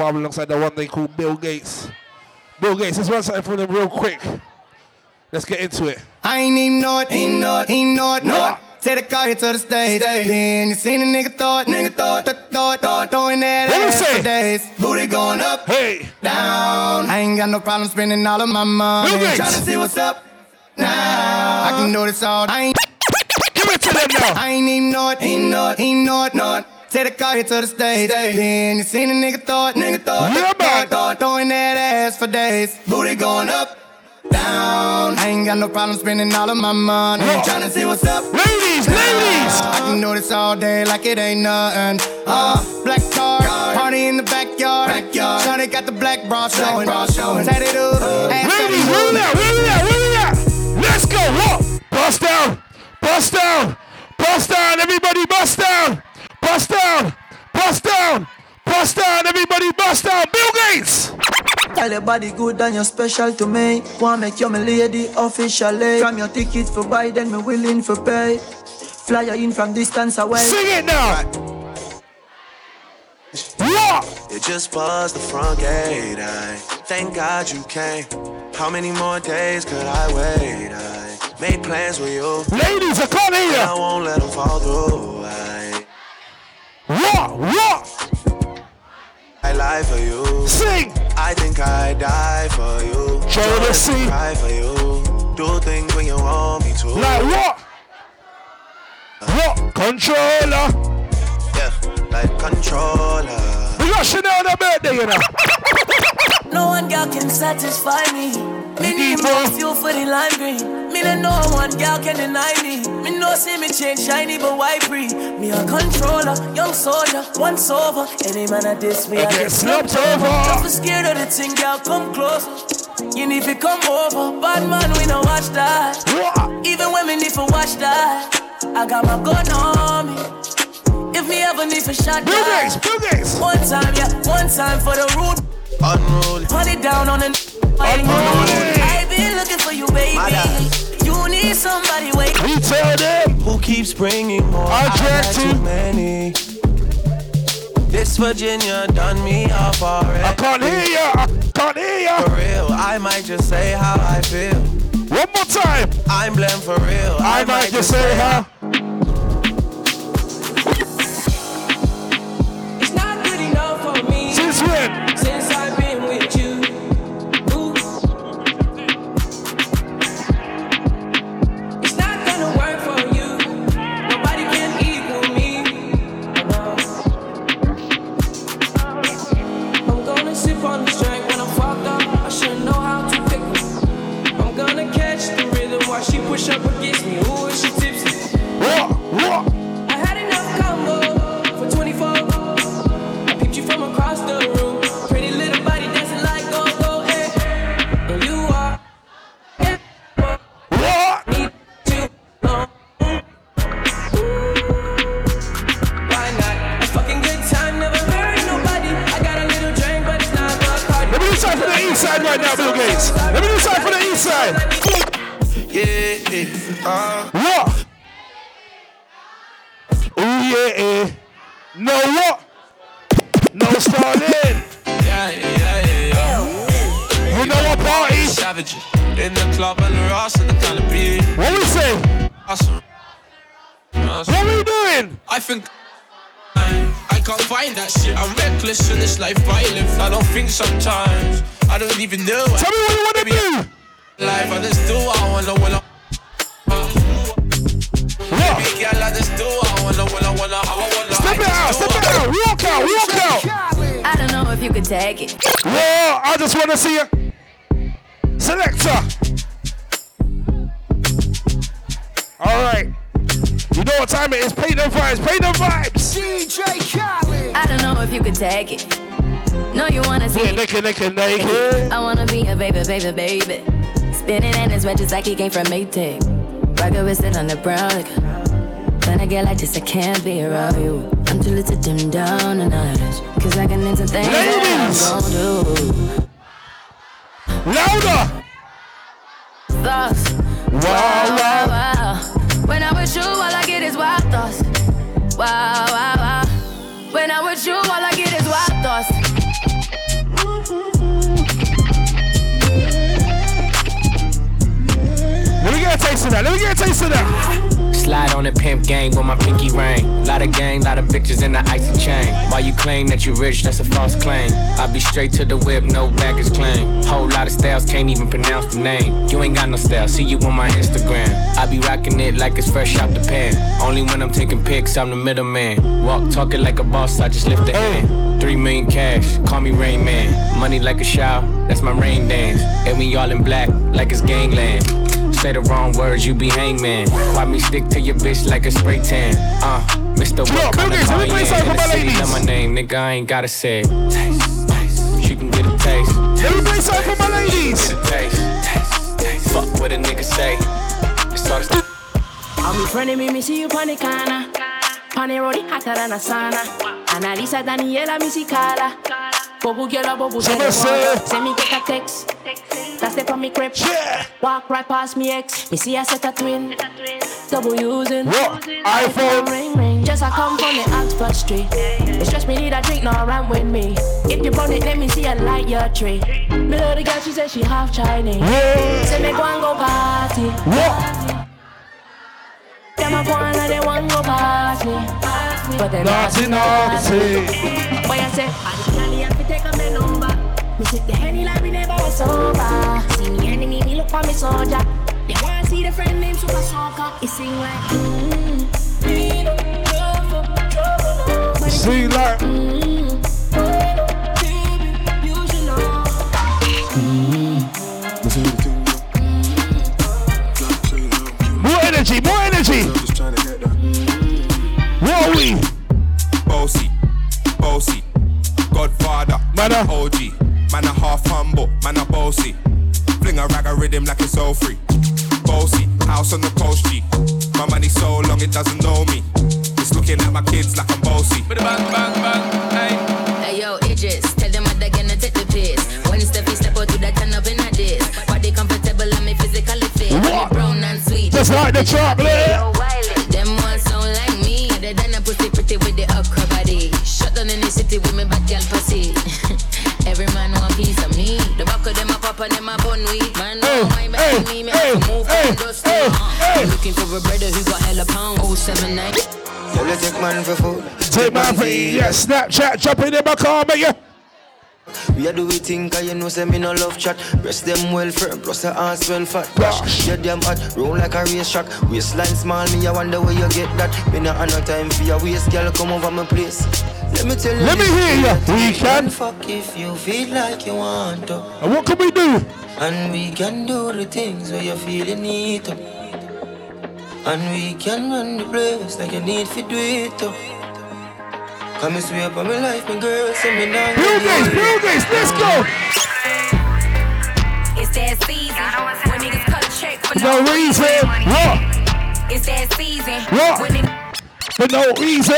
Bob alongside the one they call Bill Gates. Bill Gates, let's run something for them real quick. Let's get into it. I ain't even know it, ain't know it, ain't know it, it. Take the car here to the stage. Then you seen a nigga thought, nigga thought, th- thought, thought, throwing that What ass say? for days. Booty going up, Hey, down. I ain't got no problem spending all of my money. Bill Gates. Tryna see what's up now. I can do this all. I ain't, give it to them now. I ain't even know it, ain't know it, ain't know it, know it. Take the car here to the stage. Then you seen a nigga thought, nigga thought, Yeah, th- man. thought, thought, throwing that ass for days. Booty going up, down. I ain't got no problem spending all of my money. Whoa. Tryna see what's up. Ladies, ladies. I can do this all day like it ain't nothing. Uh, black car, party in the backyard. backyard. Shawty got the black bra showing. Tatted up, ass Ladies, up. we at? Where we at? Where we at? Let's go. What? Bust down. Bust down. Bust down. Everybody bust down. Bust down. Bust down. Bust down. Everybody bust down. Bill Gates. Tell your body good and you're special to me. Wanna make you my lady officially. From your ticket for buy, then me willing for pay. Fly you in from distance away. Sing it now. What? It just buzzed the front gate. I thank God you came. How many more days could I wait? I made plans with you. Ladies, I can't hear I won't let them fall through. I, What? What? I lie for you. Sing. I think I die for you. Show Sure the as scene. Cry for you. Do things when you want me to. Like what? What? Controller. Yeah, like controller. We got Chanel on her birthday, you know. No one girl can satisfy me. Me need more fuel for the lime green. Me no know one girl can deny me. Me no see me change shiny, but why breathe? Me a controller, young soldier, once over. Any man at this, me I I get get snapped snapped over. over. Just for scared of the thing, girl, come close. You need to come over. Bad man, we no watch that. Even women need to watch that. I got my gun on me. If me ever need to shot Bill Gates. that. Bill One time, yeah, one time for the root. Unruly. Put it down on the Unruly. I've been looking for you, baby. You need somebody wait. We tell them. Who keeps bringing more? I drag had too. too many. This Virginia done me off already. I can't hear you. I can't hear ya. For real, I might just say how I feel. One more time. I'm blamed for real. I, might just say how. Just do I wanna wanna I wanna. Step it out, step it out, walk out, walk out. I don't know if you could take it. Whoa, I just want to see you. Selector. All right. You know what time it is. Pay them vibes. Pay them vibes. I don't know if you could take it. No, you wanna see Yeah, it. naked, naked, naked. I wanna be a baby, baby, baby. Spinning in his red just like he came from Maytag. Rocket with it on the brown. Like, when I get like this, I can't be around you. I'm too little to dim down the night. Cause I can into things Ladies. that I'm do. Louder! Thoughts. Wow, wow, wow. When I'm with you, all I get is wild thoughts. Wow, wow, wow. When I'm with you, all I get is wild thoughts. Let me get a taste of that. Let me get a taste of that. Slide on the pimp game with my pinky ring. Lot of gang, lot of bitches in the icy chain. While you claim that you rich, that's a false claim. I be straight to the whip, no baggage claim. Whole lot of styles, can't even pronounce the name. You ain't got no style, see you on my Instagram. I be rocking it like it's fresh out the pan. Only when I'm taking pics, I'm the middleman. Walk talking like a boss, I just lift the hand. Three million cash, call me Rain Man. Money like a shower, that's my rain dance. And we all in black, like it's gangland. Say the wrong words, you be hangman. Why me stick to your bitch like a spray tan? Uh, Mr. What kind of car you in? In the city, love my name, nigga, I ain't gotta say it. Taste, taste, she can get a taste. Let me play something for my ladies. Get a taste, taste, taste. Fuck what a nigga say. It's all the I'm in front of me, me see you on the corner. On the hotter than a sauna. Analisa Daniela, me see Carla. Bobu girl, Someone say- Send me get a text. That's the on me crib. Yeah. Walk right past me ex. Me see a set a twin. Double using. What? iPhone. Ring ring. Just I come from the Oxford Street. It's just me need a drink, no run with me. If you want it, let me see a light your tree. Me love the girl, she said she half Chinese. Yeah. Say me go and go party. What? Them a go and they want go past me. But them Naughty, naughty. Boy, I say, I just can't have to take up my number. Me sit the henny like we never was sober. See me enemy, me look for me soldier. They want to see the friend named Super Soaker. He sing like, mm, me no love for trouble, no. But See, like, mm, oh, baby, you should know. more energy, more energy. What are? Bossy, bossy, Godfather, Man, uh, OG, man a half humble, man a bossy. Fling a rag a rhythm like it's all free. Bossy, house on the coast G. My money so long it doesn't know me. It's looking at my kids like I'm bossy. Bang, bang, bang, hey. Hey yo, Idris, tell them what they're gonna take the piss. When Steffi step out to that turn up in a diss. Body comfortable and me physically fit. What? Me brown and sweet. Just like the chocolate. Pretty with the okra body. Shut down in the city with me bad girl pussy. Every man want piece of me. The back of them a pop and them a bun weed. Man, Hey, no mind hey, behind me. Me hey, have to move hey, dust hey, hey. I'm looking for a brother who got hella pound. 079. Tell you take man for food. Take my feet, yeah, Snapchat, jump in my car, make you. We a do we think, cause you know say me no love chat. Breast them well firm, plus the ass well fat. Gosh. Yeah, them hot, roll like a race track. Waistline small, me I wonder where you get that. Me not have no time for your waist, girl, come over my place. Let me tell you. Let me hear ya. We can. Fuck if you feel like you want to. And what can we do? And we can do the things where you feel you need to. And we can run the place like you need to do it to. Come and swear up my life, my girl, say me not Bill Gates, Bill Gates, let's go. It's that season when niggas cut a check for No reason. What? It's that season What? when niggas For no reason.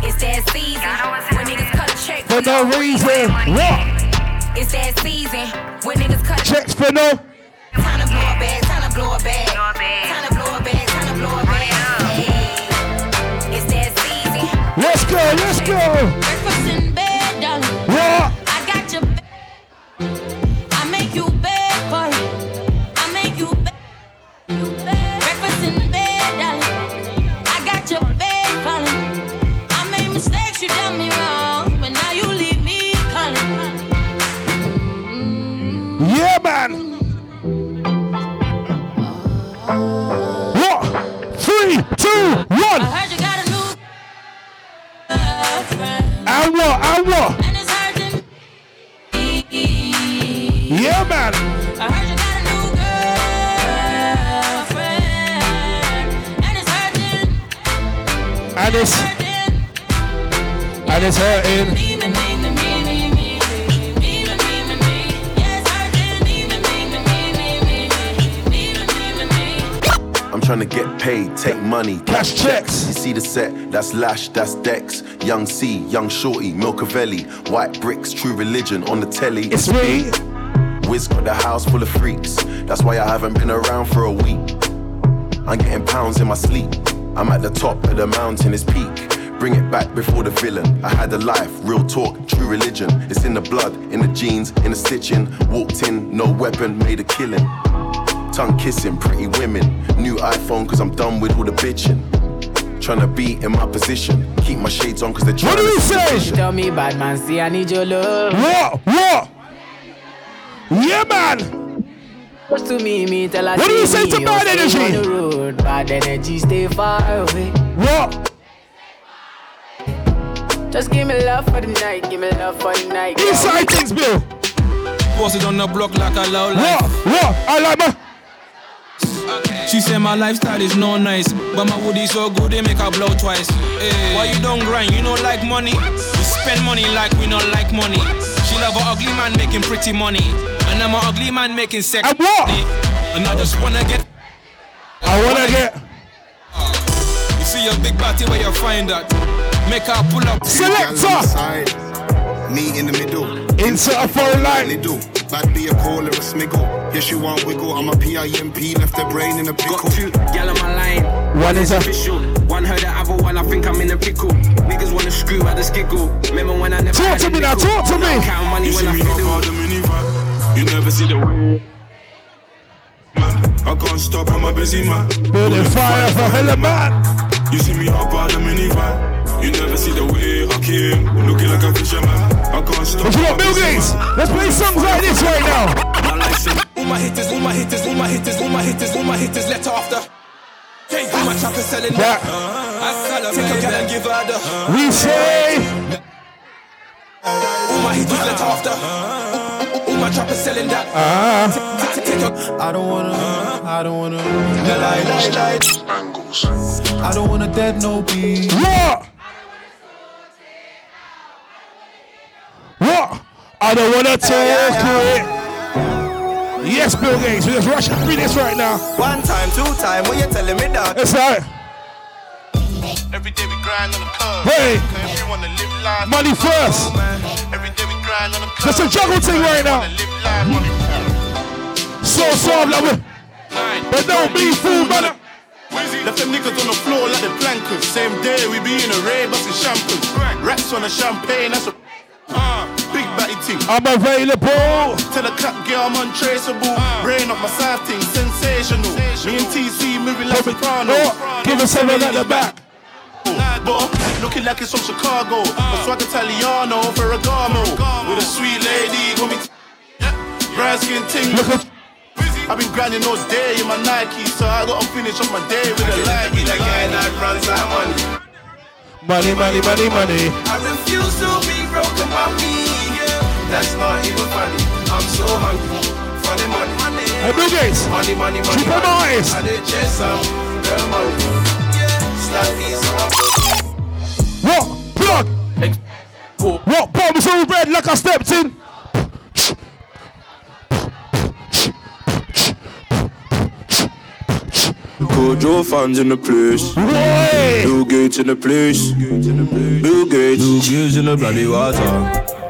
It's that season when niggas cut a check For no reason. What? It's that season when niggas cut Checks for no. Go, let's go. Me, me, me, me. I'm trying to get paid, take money, Cash checks. You see the set, that's Lash, that's Dex, Young C, Young Shorty, Milcavelli, White Bricks, True Religion on the telly. It's me. Wiz got the house full of freaks, that's why I haven't been around for a week. I'm getting pounds in my sleep, I'm at the top of the mountain, it's peak. Bring it back before the villain. I had a life, real talk, true religion. It's in the blood, in the jeans, in the stitching. Walked in, no weapon, made a killing. Tongue kissing, pretty women. New iPhone, cause I'm done with all the bitching. Tryna be in my position. Keep my shades on, cause they're trying What do you to say? Tell me, bad man, see I need your love. What? What? Yeah, man. What's to me, me tell her What do you say to bad energy? On the road, bad energy, stay far away. What? Just give me love for the night, give me love for the night. girl. Inside things, Bill. Posted on the block like a low What? life. What? I like my. She said my lifestyle is no nice, but my woody so good they make her blow twice. Hey. Why you don't grind? You don't like money. We spend money like we don't like money. She love a ugly man making pretty money, and I'm an ugly man making sex. And what? And I just wanna get. I wanna get. You see your big body where you find that. Make her pull up. Selector. Me in the middle. Insert a phone line. They do. Bad be a call or a smiggle. Yes, you want wiggle. I'm a PIMP, left the brain in a pickle. Got two gal on my line. One is official. One heard the other one. I think I'm in a pickle. Niggas wanna screw out the skiggle. Remember when I never Talk had to a me now, talk to me. Count money You when see I me fiddle. Up on the minivan. You never see the way. Man, I can't stop, I'm a busy man. Building fire for hella man. You see me up on the minivan. You never see the way I came. Looking like a fisherman. I can't stop. But you know, Bill Gates, let's play songs like this right now. My life say, All my hitters, all my hitters, all my hitters, all my hitters, all my hitters left after. All my trappers selling that. Take a gal and give her the. We say. All my hitters left after. All my trappers selling that. Ah. Take a I don't wanna, I don't wanna lie, lie, lie. angles. I don't wanna dead no beat. What? What? I don't wanna talk to it. Yes, Bill Gates, we just rush through this right now. One time, two time, when you telling me that? It's like, Every day we grind on the curb. Hey. Cause if you wanna live life, money first. every That's a juggle thing right now. So soft, love it. But don't be fooled, brother. Left them niggas on the floor like the plankers. Same day we be in a rave, busting champers. Rats on the champagne, that's a uh, big batty thing. I'm available. Tell the cut girl I'm untraceable. Brain up my side thing, sensational. Me and TC moving like soprano. Oh, give us seven at the back. But looking like it's from Chicago. A swag Italiano, Ferragamo. With a sweet lady, got me. Brown skin ting. Look I've been grinding all day in my Nike, so I gotta finish up my day with a light. Be the guy that runs out money. money, money, money, money. I refuse to be broken by me. Yeah, that's not even funny. I'm so hungry for the money. money. Hey, Bill Gates. Money, money, money. Triple money. noise. I did chase some girl money. Yeah, slap these What? Plug. What? Bombs all red like I stepped in. Kojo fans in the place. Hey. Bill Gates in the place. Bill Gates. Bill Gates in the bloody water.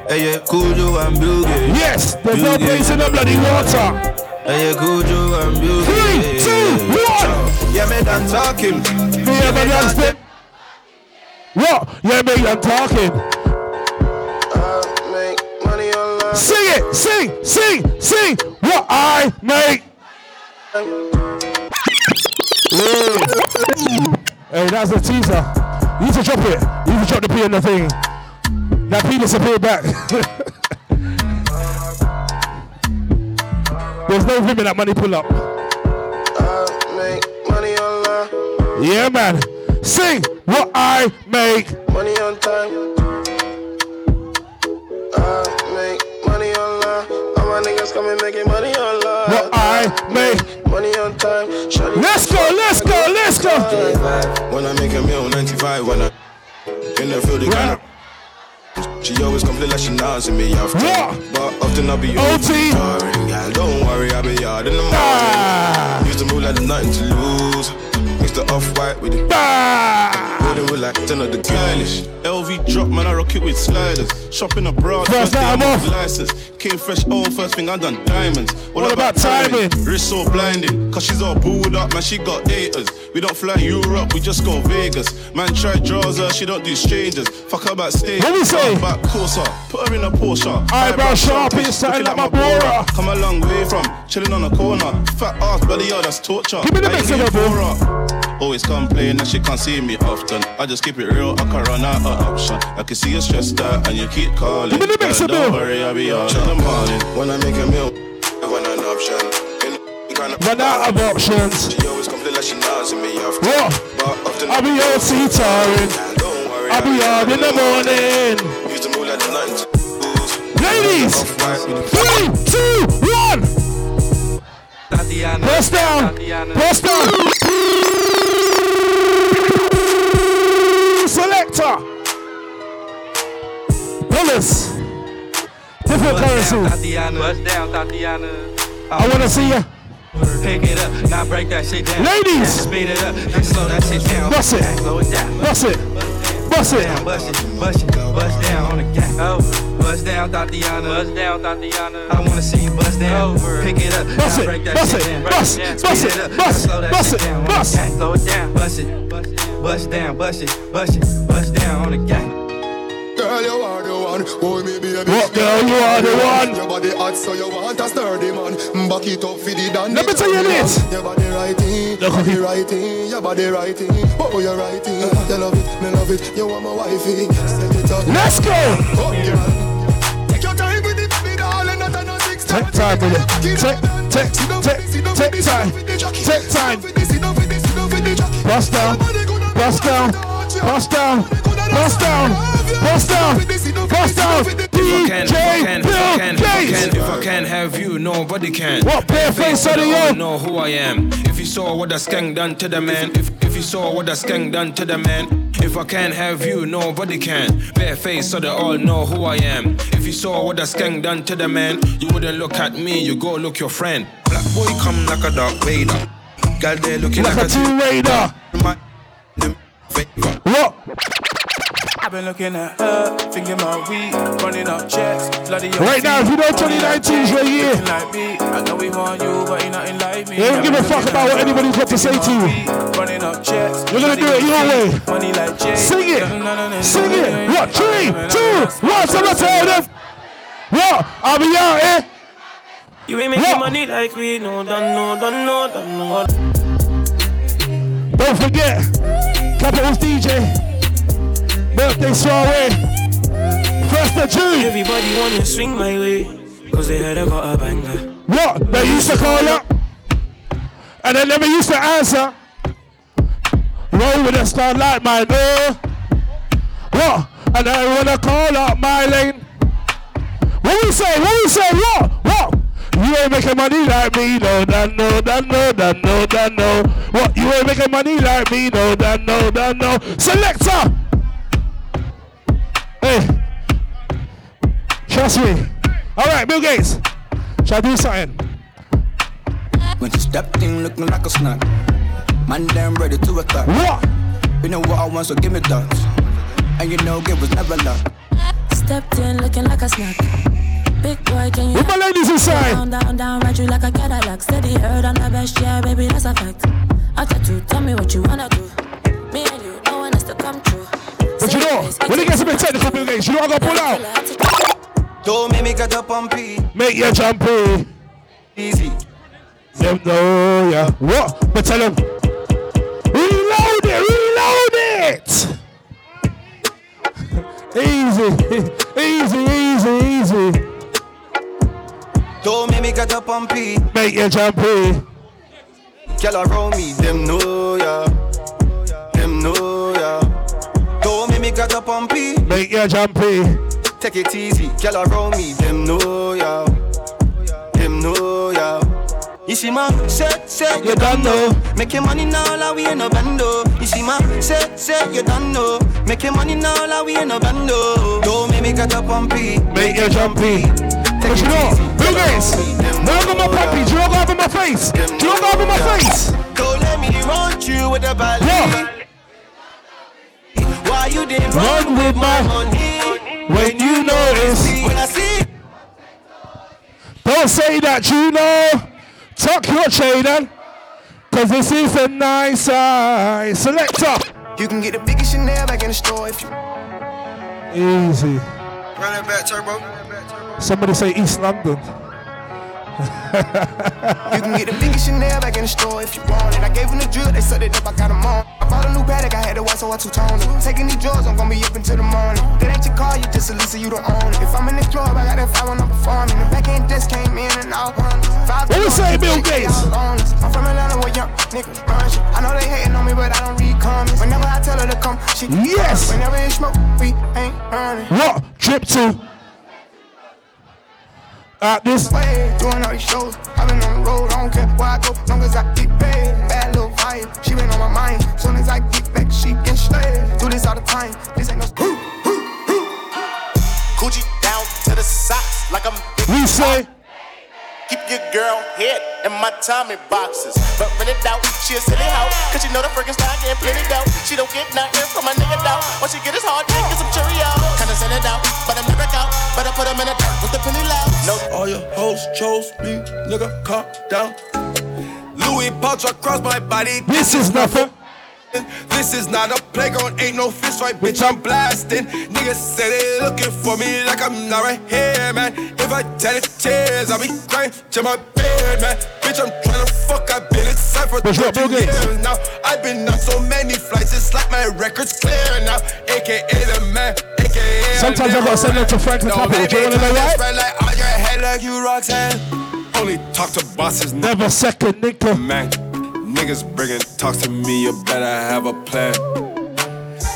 Hey, yeah, Kojo and Bill Gates. Yes, there's no place in the bloody water. Hey, yeah, Kojo and Bill Gates. two, one. Yeah, me done talking. The young step. What? Talking. make money online. Sing it, sing, sing, sing. What I make. Hey, that's a teaser. You need to drop it. You need to drop the P in the thing. That P disappeared back. There's no women that money pull up. Yeah, man. Sing what I make. Money on time. I make money online. All my niggas coming making money online. What I make. Money on time. Shawty Let's go, let's go, let's go. When I make a meal, 95 when I in the field, kind She always complain like she nods me after. But often I'll be OT. Girl, don't worry, I'll be hard in the morning. Ah. Used to move like there's nothing to lose. The off-white with it. Bah! Roll it like ten of the Stylish. LV drop, man, I rock it with sliders. Shopping abroad, First time I'm off. license. Came fresh home, first thing I done diamonds. All What about timing? Wrist so blinding, cause she's all booed up, man, she got haters. We don't fly Europe, we just go Vegas. Man, try draws her, she don't do strangers. Fuck her back stage. What we say? Back closer, put her in a Porsche. Eyebrow sharp, it's like my Bora. Come a long way from chilling on a corner. Fat ass, bloody yo, that's torture. Give me the I of it, bro. Always complain that she can't see me often. I just keep it real, I can't run out of option. I can see you stressed out and you keep calling. Give me the mix Girl, Don't worry, I'll be on in the morning. When I make a meal, I want an option. In kind of Run out of options. She always complain like she knows me off. What? But often I'll be on sea tiring. I'll be on in the morning. Use the mood like the night. Ladies, three, two, one. Press down. Press down. Selector. Dollars. Different currency. Bust down, Tatiana. I want to see you. Pick it up, now break that shit down. Ladies. Speed it up, slow that shit down. Bust it. Slow it down. Bust it. Bust it. Down, bust it, bust it, bust down on the gang. Oh, bust down, Tatiana. Bust down, Tatiana. I wanna see you bust down. Over. Pick it up, Bust it, break that bust shit it, down. bust, Speed bust it up, bust, slow that bust shit it, down bust. gang. Slow it down, bust it, bust it, bust down, bust it, bust it, bust down on the gang. Girl, you are the one. Oh, me baby. What girl, you are the one. Your body hot, so you want a sturdy man. Back it up for the dan. Let me tell you this. Your body righty, your body righty, your body righty. Oh, oh, you're righty. You love it, me love it. You want my wifey. Set it up. Let's go. Oh, girl. Take your time with it, baby, darling. Not another six Take time with it. Take, take, take, take time. Take time. Bust down. Bust down. Bust down. Bust down. Bust down. Bust down. If I can, if DJ Bill Gates. if I can have you, nobody can. What, bare face so they all know who I am. If you saw what the skank done to the man, if if you saw what the skank done to the man, if I can't have you, nobody can. Bare face so they all know who I am. If you saw what the skank done to the man, you wouldn't look at me, you go look your friend. Black boy come like a dark Vader. Girl there looking Like like, a Tomb Raider. What? I've been looking at her, thinking my weed, running up checks. Bloody young Right now, if you know 2019 is your year. Looking like me. I know we want you, but you're nothing like me. They don't give a fuck about what anybody's got to say to you. Running up checks. You're gonna do it your way. Money like Jay. Sing it. Sing it. What? Three, two, one. So let's tell them. What? I'll be out here. You ain't making money like we know, don't know, don't know, don't know. Don't forget, Capitals DJ. Birthday soiree. First of June. Everybody wanna swing my way, cause they heard I got a banger. What? They used to call up. And they never used to answer. Roll with a star like mine. Oh. What? And I wanna call up my lane. What we say? What we say? What? What? You ain't making money like me, no, that no, that no, that no, that no. What? You ain't making money like me, no, that no, that no. Selector. Trust me. All right, Bill Gates. Shall I do something? When she stepped in looking like a snack. Man, damn ready to attack. What? You know what I want, so give me that. And you know, give was never luck. Stepped in looking like a snack. Big boy, can you? Where my ladies inside? Down, down, down, ride you like a Cadillac. Steady heard on the best, yeah, baby, that's a fact. After two, tell me what you wanna do. Me and you, no one has to come true. But you know, when it gets a bit technical, Bill Gates, you know I gotta pull out. Don't make me get up on P. Make your jumpy. Easy. Them know, yeah. What? But tell them. Reload it, reload it. easy, easy, easy, easy. Don't make me get up on P. Make your jumpy. Girl around me, them know ya. Them know ya. Don't make me get up on P. Make your jumpy. Take it easy, girl around me, them know ya. Them know ya. You see my say say you done know. Making money now like we in a bando. You see my say say you done know. Making money now like we in a bando. Don't make me get up on P. Make your jumpy. But you know, Bill Gates, I got my puppy, do you know what I have in my face? Do you know what I have in my face? Go let me run you with the ballet. Why you did Run with my money? When you notice. When I see Don't say that, you know. Tuck your chain on. Cause this is a nice eye. Selector. You can get the biggest Chanel back in the store if you Easy. run it back, turbo. Somebody say East London. You can get the biggest Chanel back in the store if you want it. I gave them the drill, they set it up, I got them on. I bought a new paddock, I had to watch so I two-tone it. Taking these drugs, I'm gonna be up until the morning. That ain't your car, you just a Lisa, you don't own it. If I'm in the club, I got that five when I'm performing. The back end just came in and out. Five What we say, Bill Gates? I'm from Atlanta where young niggas run shit. I know they hating on me, but I don't read comments. Whenever I tell her to come, she Yes. Whenever it smoke, we ain't running. What? Trip to. At this. way, doing all these shows. I've been on the road, I don't care where I go, long as I get paid. Bad little vibe, she been on my mind. Soon as I get back, she can straight. Do this all the time, this ain't no. Coochie down to the socks like I'm We say. Keep your girl head in my Tommy boxes. But when it out, she a silly hoe. Cause she know the friggin' style getting plenty dough. She don't get nothing from my nigga though. What she get is hard dick and some Cheerios. Kinda send it out, but I'm never out. Better put them in the dirt with the penny loud. No. All your hoes chose me, nigga, calm down. Louis pouch across my body. This is nothing. This is not a playground, ain't no fist fight, bitch. I'm blasting. Niggas say they looking for me like I'm not right here, man. If I tell the tears, I'll be crying to my bed, man. Bitch, I'm trying to fuck. I've been inside for 30 years now. I've been on so many flights, it's like my record's clear now. AKA the man, AKA. Sometimes I gotta send them to Franklin Capital. Do you wanna know why? Like on your head like you Roxanne. Only talk to bosses, Never second nigga. man. Niggas bringing talks to me, you better have a plan.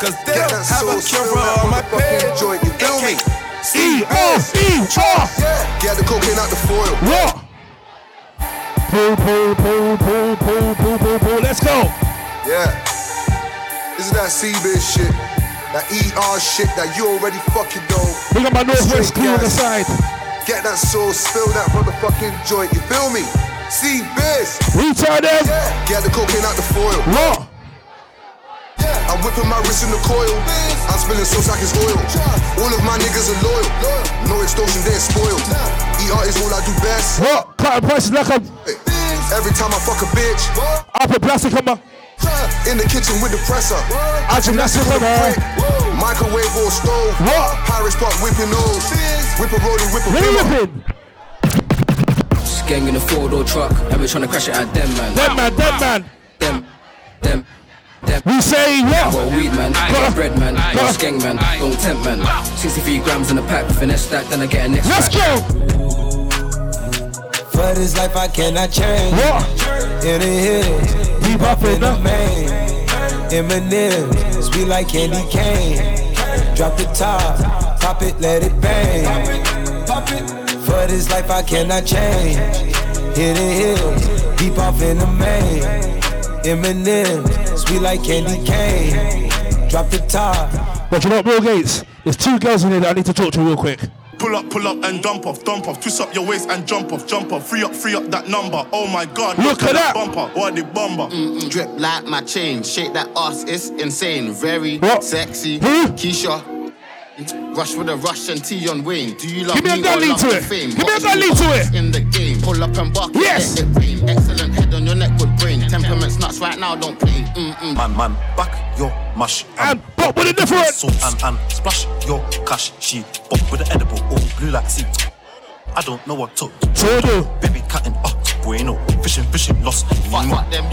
Cause they Get don't that have a cure for all my pain. joint, you feel me? E O E R. Get the cocaine out the foil. What? Pull, pull, pull, pull, pull, pull, pull, pull. Let's go. Yeah. This is that C-biz shit. That ER shit that you already fucking know. We got my Northwest crew on the side. Get that sauce, spill that motherfucking joint, you feel me? C-biz. Retard them. Get the cocaine out the foil. What? I'm whipping my wrist in the coil. I'm spilling sauce like it's oil. All of my niggas are loyal. No extortion, they're spoiled. ER is all I do best. What? Cutting prices like I'm Every time I fuck a bitch, I put plastic on my. in the kitchen with the presser. I gymnastics on her. Microwave or stove. What? Paris Park whipping nose. Whip a rolling, whip a whipping? Gang in a four door truck, and we're trying to crash it at them, man. Dead man, dead man. Them, them, them. We say Got what? weed, man. Got bread, man. Got skeng, man. Don't tempt, man. 63 grams in a pack, finesse that, then I get a next Let's pack. go. For this life I cannot change. What? In the hills, Keep up in the the. main. Eminem, sweet like candy cane. Drop the top, pop it, let it bang. For this life I cannot change. Hit the hills, deep off in the main. Eminem, sweet like candy cane. Drop the top. But you know what, Bill Gates? There's two girls in here that I need to talk to real quick. Pull up, pull up and dump off, dump off. Twist up your waist and jump off, jump off. Free up, free up that number. Oh my god, Look at that. bumper. What the bomber? Mm-mm, drip like my chain. Shake that ass, it's insane. Very What? sexy. Who? Keisha. Rush with a Russian T on Wayne. Do you love Give me a me gun or lead love to the it. fame? Give me a Hot gun you lead to it. In the game. Pull up and buck. Yes. Let it rain. Excellent head on your neck with brain. Temperaments nuts right now, don't play. Mm-mm. Man, man, back your mush. And but with a different. So and and splash your cash. She pop with the edible, all blue like sea. I don't know what to. Do. Baby cutting up, bueno. Fishing, fishing, lost. Fuck, fuck them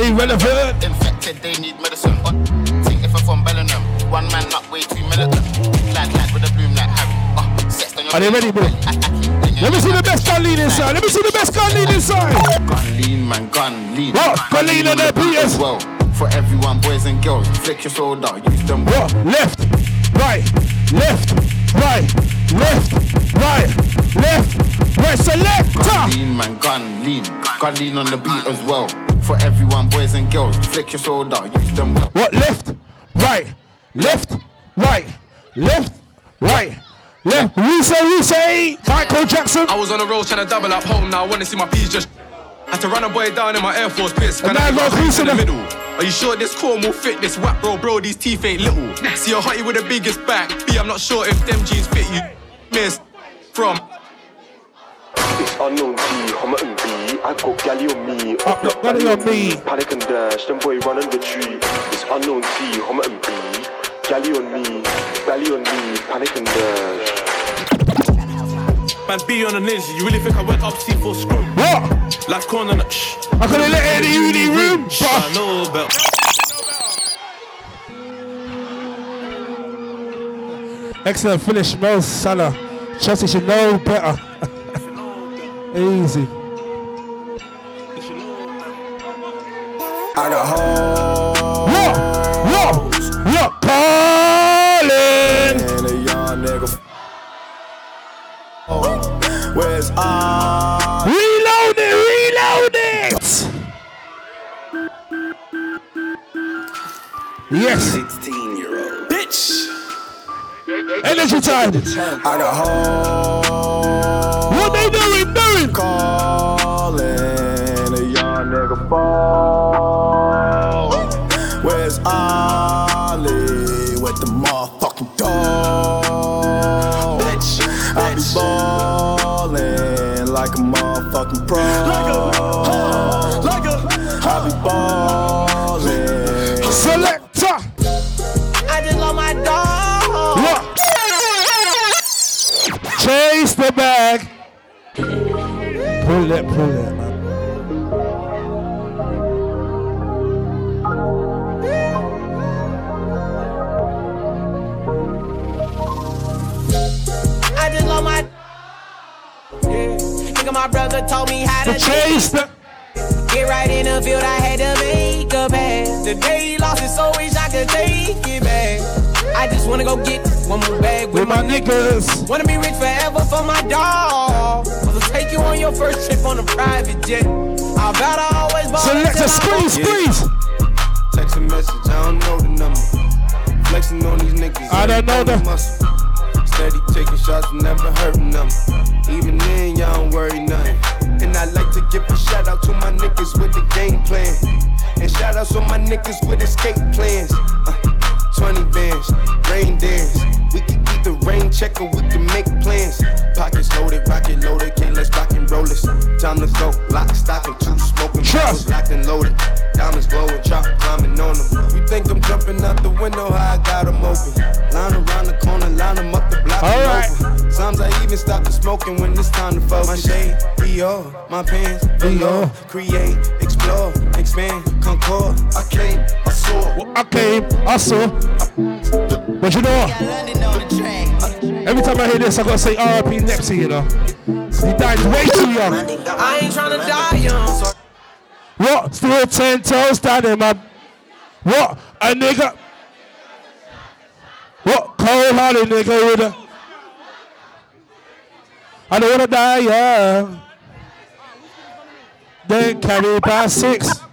Irrelevant. Infected, they need medicine. What? Think if I'm from Bellingham. One man not way too militant. Glad lad with a bloom like Harry. Uh, sex on your Are they ready, bro? Let me see the best gun lead inside. Let me see the best gun lead inside. Gun lean, man, gun lean. What? Gun lean on the beat PS. well. For everyone, boys and girls, flick your shoulder, use them. What? Left, right, left, right, left, right, left, right. Selector. Gun lean, man, gun lean. Gun lean on the beat as well. For everyone, boys and girls, flick your shoulder, use them. well. What? Left, right, left, right, left, right, left. We say, we say. Michael Jackson. I was on the road trying to double up home. Now I wanna see my P's just. Had to run a boy down in my Air Force piss. Can And I now get go my hands in the cruising. middle? Are you sure this corn will fit this whack, bro? Bro, these teeth ain't little. See a hottie with the biggest back. B, I'm not sure if them jeans fit you. Miss from. It's unknown G, I'm an B. I got galley on me. Up, look, galley on me. Panic and dash, them boy run and retreat. It's unknown T, I'm an B. Galley on me, galley on me. Panic and dash. Man, be on a ninja. You really think I went up C4 scrum? What? Like corner a shh. I couldn't let it in the uni room. About. Excellent finish, Mo Salah. Chelsea should know better. Easy. I got hoes. What? What? What? Calling. And a young nigga. Oh, where's I? Reload it, reload it. Yes. 16 year old. Bitch. Energy time. I got hoes. What they doing? Doing? Calling a young nigga fall. Where's Ollie with the motherfucking dog? Bitch, I be ballin' like a motherfucking pro. Like a, like a, I be ballin'. Selector. I just love my dog. What? Chase the bag. Pull it, pull it, man. I just love my. Yeah. Nigga, my brother told me how to chase the. Get right in the field, I had to make a pass. The day he lost it, so wish I could take it back. I just wanna go get one more bag with, With my niggas. Wanna be rich forever for my dog. I'll take you on your first trip on a private jet. I bet I always ball Selector, until I squeeze, ball. squeeze. Text a message, I don't know the number. Flexing on these niggas. I don't know the- muscle. Steady taking shots, never hurting them. Even then, y'all don't worry nothing. And I like to give a shout out to my niggas with the game plan. And shout outs to my niggas with escape plans. Uh, 20 bands, rain dance. We can either rain check or we can make plans. Pockets loaded, rocket loaded, can't let's rock and roll this. Time to go, lock, stock, and two smoking bottles locked and loaded. Diamonds glowing, chop climbing on them. You think I'm jumping out the window, how I got them open. Line around the corner, line them up the block. All right. over. Sometimes I even stop the smoking when it's time to focus. My shade, Dior, my pants, below. Create, explore, expand, concord. I came, I saw. Well, I came, I saw. But you know what? Uh, every time I hear this, I gotta say RIP Nepsy, you know. He died way too young. I ain't tryna die young. So What? Still ten toes down in my. What? A nigga. What? Cold hearted nigga with a. I don't wanna die young. Then carry by six.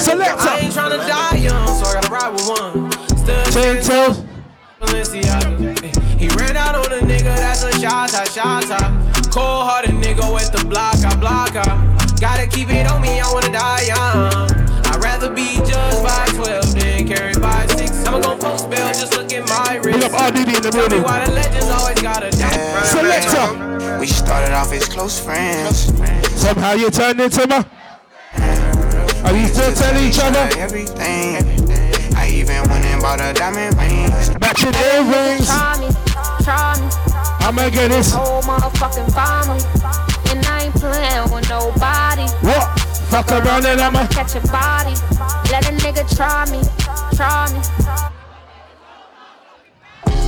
Selector. I ain't tryna die young, so I gotta ride with one. Still Ten toes. Balenciaga. He ran out on a nigga, that's a shot, shot, shot, shot. Cold hearted nigga with the block, I block, I. Gotta keep it on me, I wanna die young. I'd rather be judged by 12 than carried by 6. I'ma go post bail, just look at my wrist. Big up RDD in the Tell me building. why the legends always gotta die. Selector. We started off as close friends. Somehow you turned into my. Are you still telling each other? Everything. I even went and bought a diamond ring. Matching earrings. Try me, try me. I'ma get this. Whole motherfucking family. And I ain't playing with nobody. What? Fuck around and I'ma. Catch a body. Let a nigga try me, try me.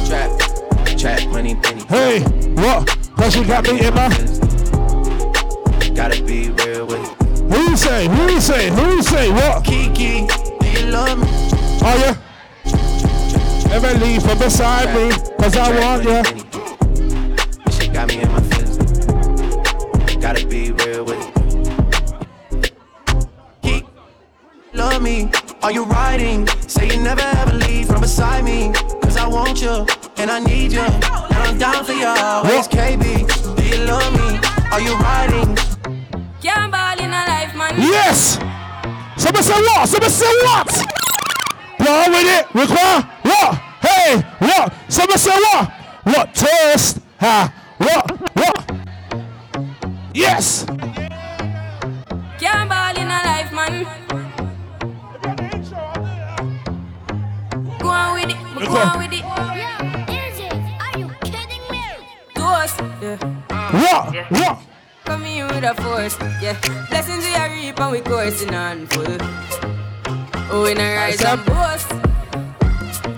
Trap, trap, money, penny. Hey, what? Cause you got me in my. Gotta be real with it. Who you say? Who you say? Who you say? What? Kiki, do you love me? Oh yeah. Never leave from beside me, cause I want ya. This shit got me in my feelings. Gotta be real with it. Love me. Are you riding? Say you never ever leave from beside me. Cause I want you and I need you. And I'm down for you always, KB. Do you love me? Are you riding? Can't Yes! Somebody say what? Somebody say what? Blow with it. Require what? Hey, what? Somebody say what? What? Toast. Ha. What? What? Yes. Can't ball in a life, man. Go on with it. Go on with it. Yeah. Are you kidding me? Toast. Yeah. What? What? Come in with a force. Yeah. Blessings we are reap and we coursing on full. Oh, in a rise and boast.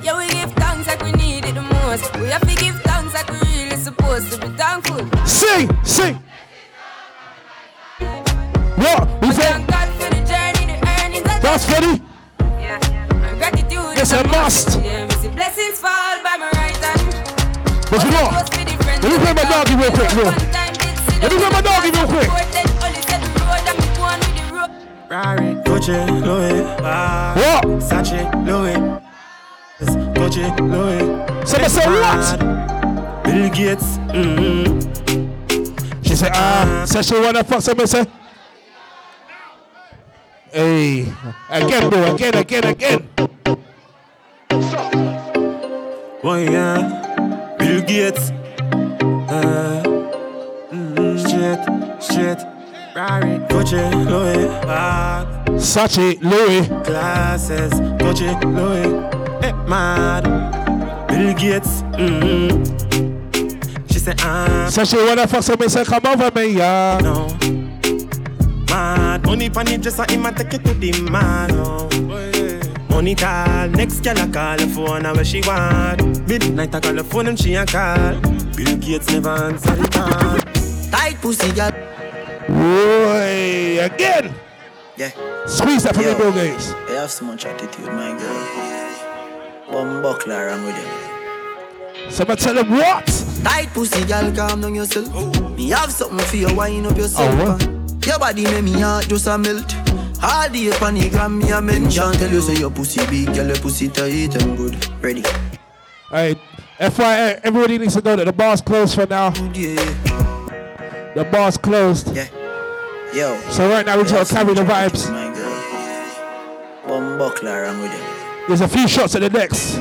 Yeah, we give thanks like we need it the most. We have to give thanks like we really supposed to be thankful. Sing, sing. What? We say Thank God for the journey, the earnings that's funny. and gratitude. Is a must. Yeah, blessings fall by my right hand. But you know, let me play my doggy real quick, bro. Let me play my doggy real quick. Rari, Louis, What? Sachi, Louis, Gucci, Louis. Somebody say what? Bill Gates, mm-hmm. She said, ah, say she wanna fuck somebody say. Hey, again, bro, again, again, again. Boy, yeah, Bill Gates, uh, straight, straight. Rari, Gucci, Louis, ah, Sachi, Louis. glasses, Gucci, Louis, eh, mad. Bill Gates, mm-hmm. She said, ah, Say she wanna fuck somebody say, come over me, yeah. no. Mad, money it just a him a take it to the man, oh. Money tall, next gal a call the phone and where she want. Midnight I call the phone and she a call. Bill Gates never answer the call. Tight pussy gal. Boy, again. Yeah. Squeeze that for me, Yo. bro, guys. You have so much attitude, my girl. One buckler wrong with you. Somebody tell him what? Tight pussy gal, calm down yourself. Me have something for you, wind up yourself. Oh, what? Your body make me heart just a melt. All day pan the gram, me a mention. Tell you say your pussy big, girl, your pussy tight and good. Ready? Alright, FYI, everybody needs to know that the bar's closed for now. Yeah. The bar's closed. Yeah. Yo. So right now we just carry the vibes. My girl. One buckler wrong with you. There's a few shots at the next.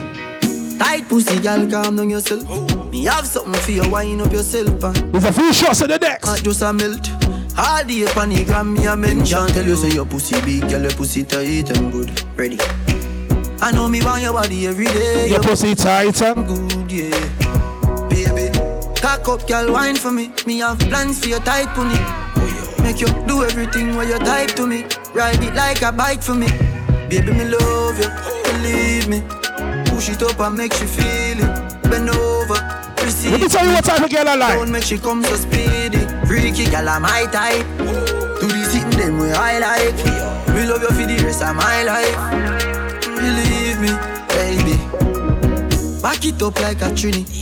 Tight pussy, gal, calm down yourself. Me have something for you, wind up yourself. Uh. There's a few shots at the next. Heart just a melt. All the gram, me a mention. Tell you say your pussy big, girl, your pussy tight and good. Ready? I know me want your body every day. Your pussy tight and good, yeah. Baby, cock up, girl, wine for me. Me have plans for your tight pony. Make you do everything while you type to me. Ride it like a bike for me. Baby, me love you, believe me. Push it up and make you feel it. Bend over, receive. Let me tell you what type of girl I like. Don't make she come so speedy. Freaky girl, I'm my type. Do the sitting them way I like. Me love you for the rest of my life. Believe me, baby. Back it up like a trini.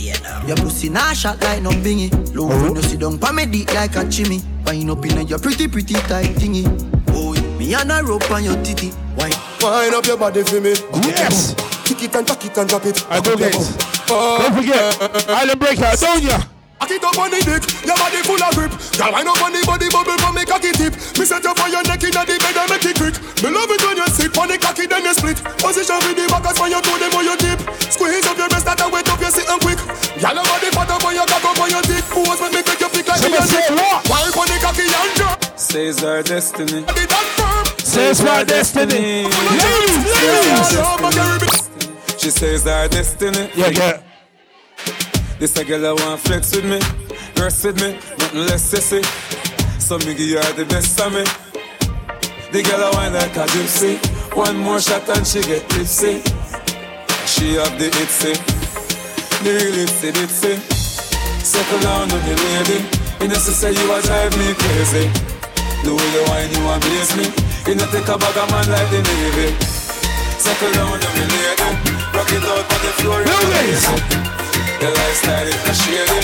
Your pussy nah shot like no bingy. Low uh-huh. when you sit down pa me dick like a chimney. Wind up in your pretty pretty tight thingy. Boy, me and a rope on your titty. Wine, Wind up your body for me. Yes. Kick it and tuck it and drop it. I go guys. Don't forget, oh. Island Breaker, don't ya? Cock it up on the dick, your body full of grip. Girl, wind up on the body bubble from me cocky tip. Me set you for your neck inna the bed and make it quick. Me love it when you sit on the cocky then you split. Position with the backers when you do them on your tip. Squeeze up your breast that wet up your sitting quick. Girl, your body fat up on your cock up on your tip. Pose when me make you pick like me say what? Wind on the cocky and drop. Says our destiny. Body that firm. Says my destiny. Ladies, ladies. She says our destiny. Yeah, yeah. This a girl I want flex with me, rest with me, nothing less sissy. So me give you her the best of me. The girl I want like a gypsy. One more shot and she get tipsy. She have the itsy, the real itsy bitsy. Settle down on the lady. You know she say you a drive me crazy. The way you whine you amaze me. You know take a bag of man like the navy. Settle down on the lady. Rock it out on the floor. crazy. The lifestyle is not shady.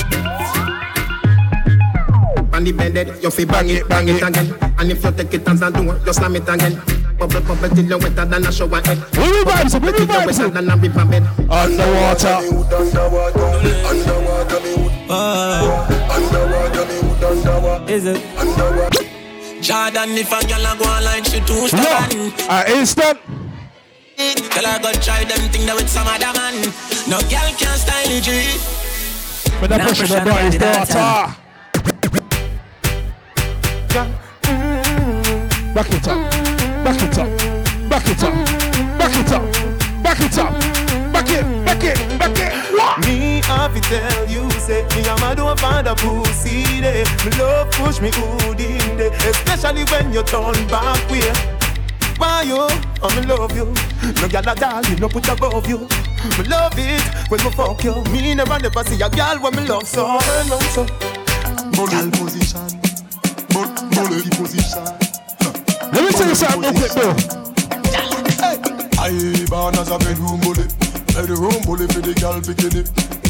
On the bed, you fi bang it, bang it again. And if you take it and do it, you slam it again. Bubble, bubble till you wetter than a shower head. Where we vibes? Where we vibes? Than a river bed. Underwater. Underwater, underwater. Underwater. Underwater. Is it? Underwater. Jordan, if a girl a go online, she too Look, stubborn. uh, instant. Girl, I go try them thing that with some other man. No girl can style it, G. But that pressure, pressure the boy is on the dance daughter. Back it up. Back it up. Back it up. Back it up. Back it up. Back it. Back it. Back it. What? Me have to tell you, say me I'm a man don't find a pussy there. Me love push me good in there, especially when you turn back way. Why you? Oh, me love you. No gyal a doll, you no put above you. Me love it when me fuck you. Me never never see a gyal when me love so. Turn round so. Bully position. Bu- Bully position. Let me tell you something real quick, bro. I born as a bedroom bully. Bedroom bully for the girl bikini.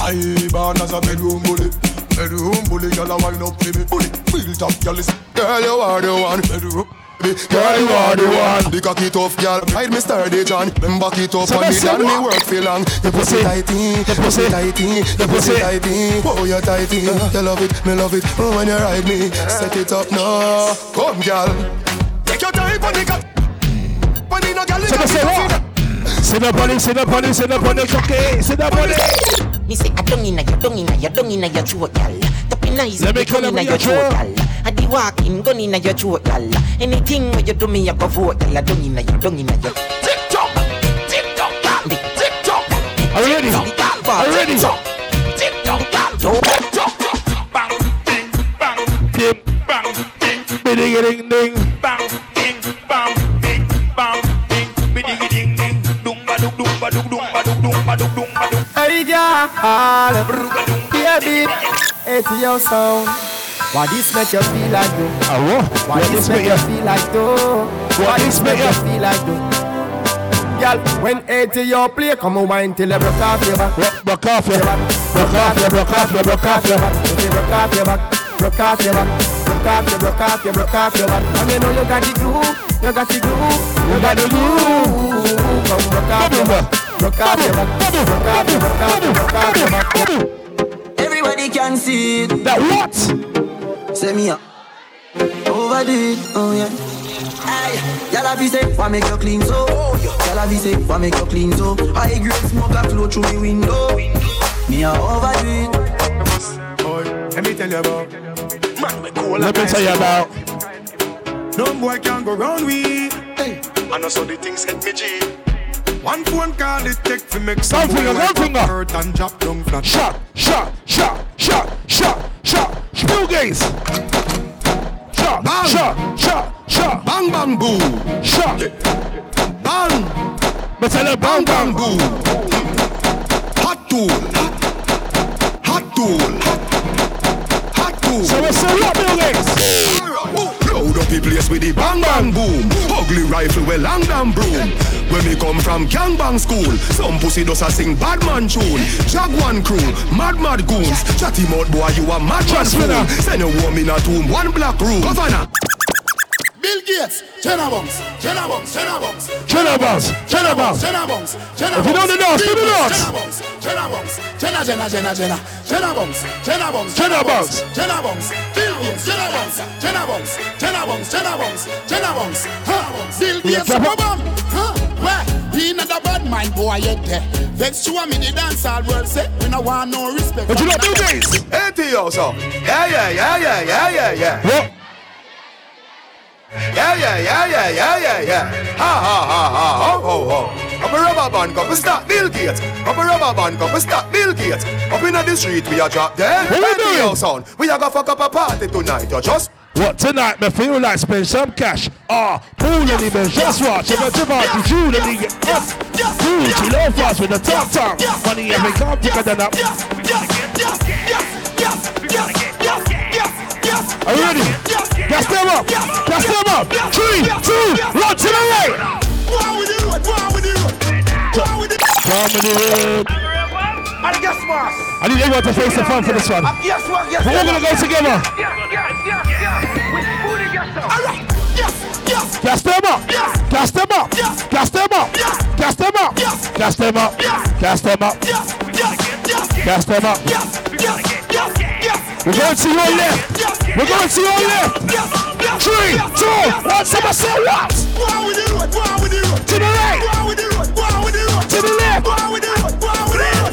I born as a bedroom bully. Bedroom bully, girl a wind up to me. Bully, real top girl is. Girl you are the one. Bedroom. Girl, you are the one. The cocky tough girl, hide me sturdy John. Then back it up So on me, that's done me work for long. Your pussy tighty, your pussy tighty, your pussy tighty. Oh, you tighty. You love it, me love it. Oh, when you ride me, set it up now. Come, girl. Take your time, on the cock. On the no girl, So they say what? Sit up on it, sit up on it, sit up on it, okay? Sit up on it. Me say I don't inna your, don't inna your, don't inna your throat, y'all. Top inna his, Let me gun call inna him your your throat, throat. I the walking gun inna your throat, y'all. Anything what you do me, I go vote, y'all. Don't inna your, don't inna your. Tick tock, tick tock, y'all. Tick tock. Are you ready? Are you ready? Tick tock, y'all. Tick tock. Ding, bang, ding, ding, ding, ding. Bang, ding, bang, ding, bang, ding, biding, ding, ding, dum ba dum dum ba dum dum ba dum dum ba dum dum ba dum. Hey girl, baby, it's your sound. Why this make you feel like though? Ah, what? Why What this make make you feel like though? Why this make you feel like though? Girl, when eight your play, come on wine till you broke off your back. Broke off your back. Broke off your, broke off your, broke off your back. If you broke off your back, broke off your back. Broke off your, broke off your, broke off your back. And you know you got the glue, you got the glue, you got the glue. Come broke off your back, broke off your back, broke off your, broke off your, broke off your back. Everybody can see it. That what? Say me uh, up. Overdo it, oh yeah. Aye, y'all have say, why make you clean so? Y'all have say, why make you clean so? High grade smoke a flow through me window. Me a overdo it. Boy, let me tell you about. Man, we cool Let me tell you about. No boy can go round we. Hey, I know so the things hit me G. One phone call it take to make some finger, one finger. hurt and drop down flat. Shot, shot, shot, shot, shot, shot. Spill gaze. Shot, Bang. shot, shot, shot. Bang bang boom. Shot. Bang. But tell her Bang bang bang boom. Hot tool. Hot tool. Hot tool. So we say what, Gates? Load up the place with the bang bang boom. Ugly rifle with long damn broom. When we come from gang bang school, some pussy does a sing bad man tune. Jaguan crew, mad mad goons. Chatty mud boy, you a mad man Trust me fool. now. Send a woman a tomb, one black room. Governor. Bill Gates, Jenna Bunks, Jenna Bunks, Jenna Bunks, Jenna Bunks, Jenna Bunks. Jenna Bunks, Jenna If you know the dance, do the dance. Jenna Bunks, Jenna Bunks, Jenna Jenna Jenna Jenna, Jenna Bunks, Jenna Bunks, Jenna Bunks. Jenna Bunks, Bill Gates, Jenna Bunks, Jenna Bunks, Jenna Bunks, Jenna Bunks, Jenna Bunks, huh? Bill Yeah, Gates, drop it. Bobam, huh? Where? He not a bad mind boy yet there. Vex you and me the dance all world say we no want no respect. But you know Bill Gates. Hey, Theo, so. Yeah, yeah, yeah, yeah, yeah, yeah, yeah. What? Yeah, yeah, yeah, yeah, yeah, yeah, yeah. Ha, ha, ha, ha, ho, ho, ho. Up a rubber band, come and start Bill Gates. Up a rubber band, come and start Bill Gates. Up in the street, we a drop dead. What we Hey, Theo, doing? son. We a go fuck up a party tonight, you just. What tonight? Me feel like spend some cash. Ah, pool in the bench. Just watch. If I tip out the June and he get up. Cool, she love fast with the top top. Money every come thicker than that. Are you ready? Gas them up. Gas them up. Three, two, one to the right. I need everyone to face the fun for this one. We're all gonna go together. Cast them up. cast them up. cast them up. cast them up. cast them up. cast them up. cast them up. We're going to your left. We're going to your left. Three, two, one. Someone say what? To the right. To the left.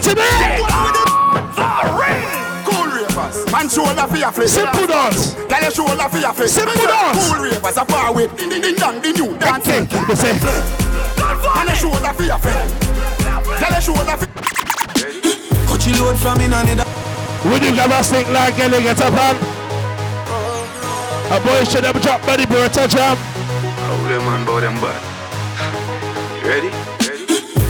To the right. Man shoulder for your face. Simple dance. Girl, your shoulder for your face. Simple dance. Cool ravers, a far away. Ding ding ding dong, the new dance. They say, And your shoulder for your face. Girl, your shoulder for. Cut you load from in on it. Would you ever think like Ellie get up on? A boy should have dropped body bro, touch him. How them man bow them bad. You ready?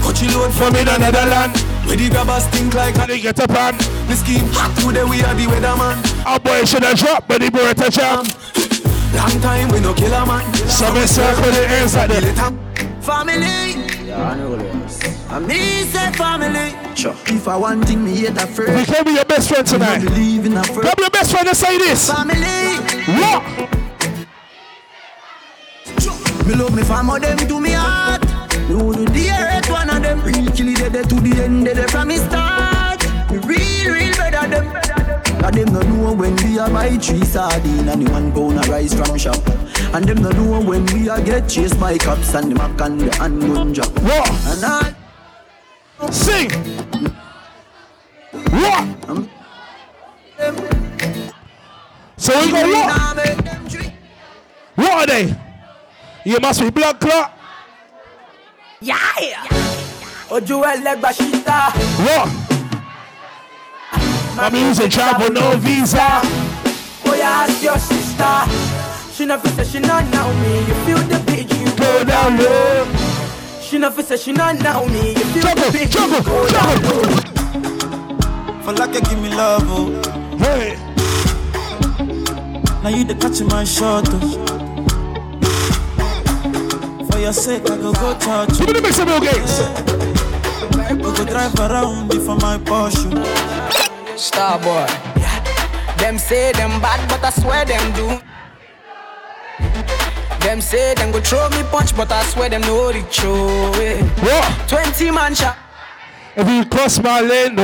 Cut you load From in another land. Where the grabbers think like Ellie get up on. the scheme. Today we are the weatherman. A boy should have dropped body bro, touch him. Long time we no kill a man. Some circle the ends like that. Family. Yeah, I know this. And me say family. Sure. If I want thing, me hate a We first. can be your best friend tonight. Me believe in a first. Come your best friend and say this. Family. What? Me love me family, them to me heart. Me would do the earth one of them. Real kill it dead to the end, dead from me start. Me real, real better them. Cause them no know when we a buy three sardine and the one pound of rice from shop. And them no know when we a get chased by cops and the mac and the handgun drop. What? And I Sing. What? So we go what? Nah, make them drink. What are they? You must be blood clot. Yeah. Ojú ẹlẹgba ṣíta. What? My music travel no visa. Oh, Oya ask your sister. She never say she not know me. You feel the beat, you Go down low. She never say she not know me. You feel Juggle, the beat, juggle, you go down juggle. low. For like you give me love, oh. Hey. Now you the catch my shot, oh. For your sake, I go go touch Give me the mix of Bill Gates. We go drive around before my Porsche. Oh. Starboy. Yeah. Them say them bad, but I swear them do. Them say them go throw me punch, but I swear them know the throw it. What? 20 man shot. If you cross my lane, no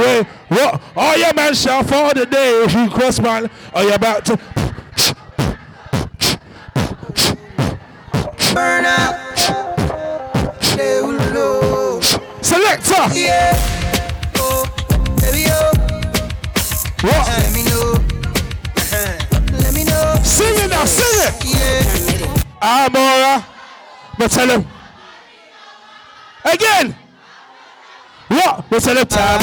way. What? All your man shall for the day. If you cross my lane, are oh, you about to? Burn out. They will know. Selector. Yeah. Oh, baby, oh. What? Sing it now, sing it. Yeah. Amora. But tell him. Again. What? But tell him ah, time.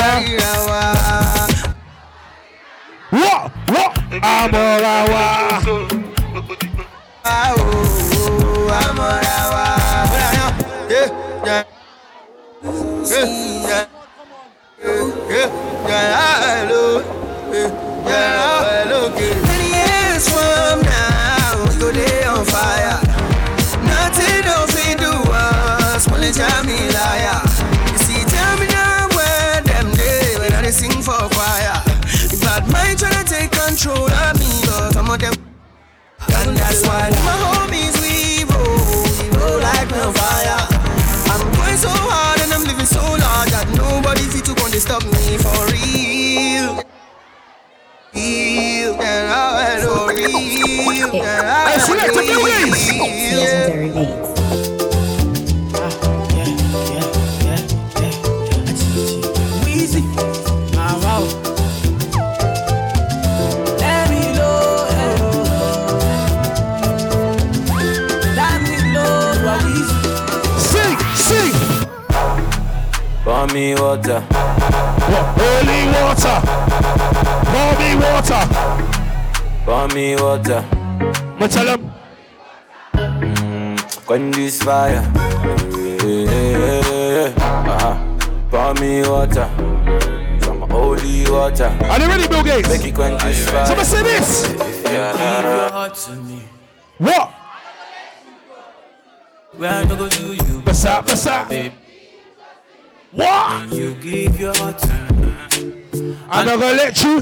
What? What? Amora. wa. Many years from now, we go day on fire. Nothing else we do us, only tell me liar. You see, tell me now where them day when I sing for choir. If bad mind tryna take control of me, but some of them, and that's why my homies we roll, we roll like no fire. I'm going so hard and I'm living so large that nobody fit to come to stop me for me know what is Sing, sing. Pour me water. What? Holy water. Pour me water. Pour me water. But tell him. Quench this fire. Yeah, uh-huh. Pour me water. Some holy water. Are they ready, Bill Gates? Make it quench this fire. Somebody say this. Yeah. to me. What? Where I go to you. Basa, basa. What? You give your heart to me. I'm not gonna let you.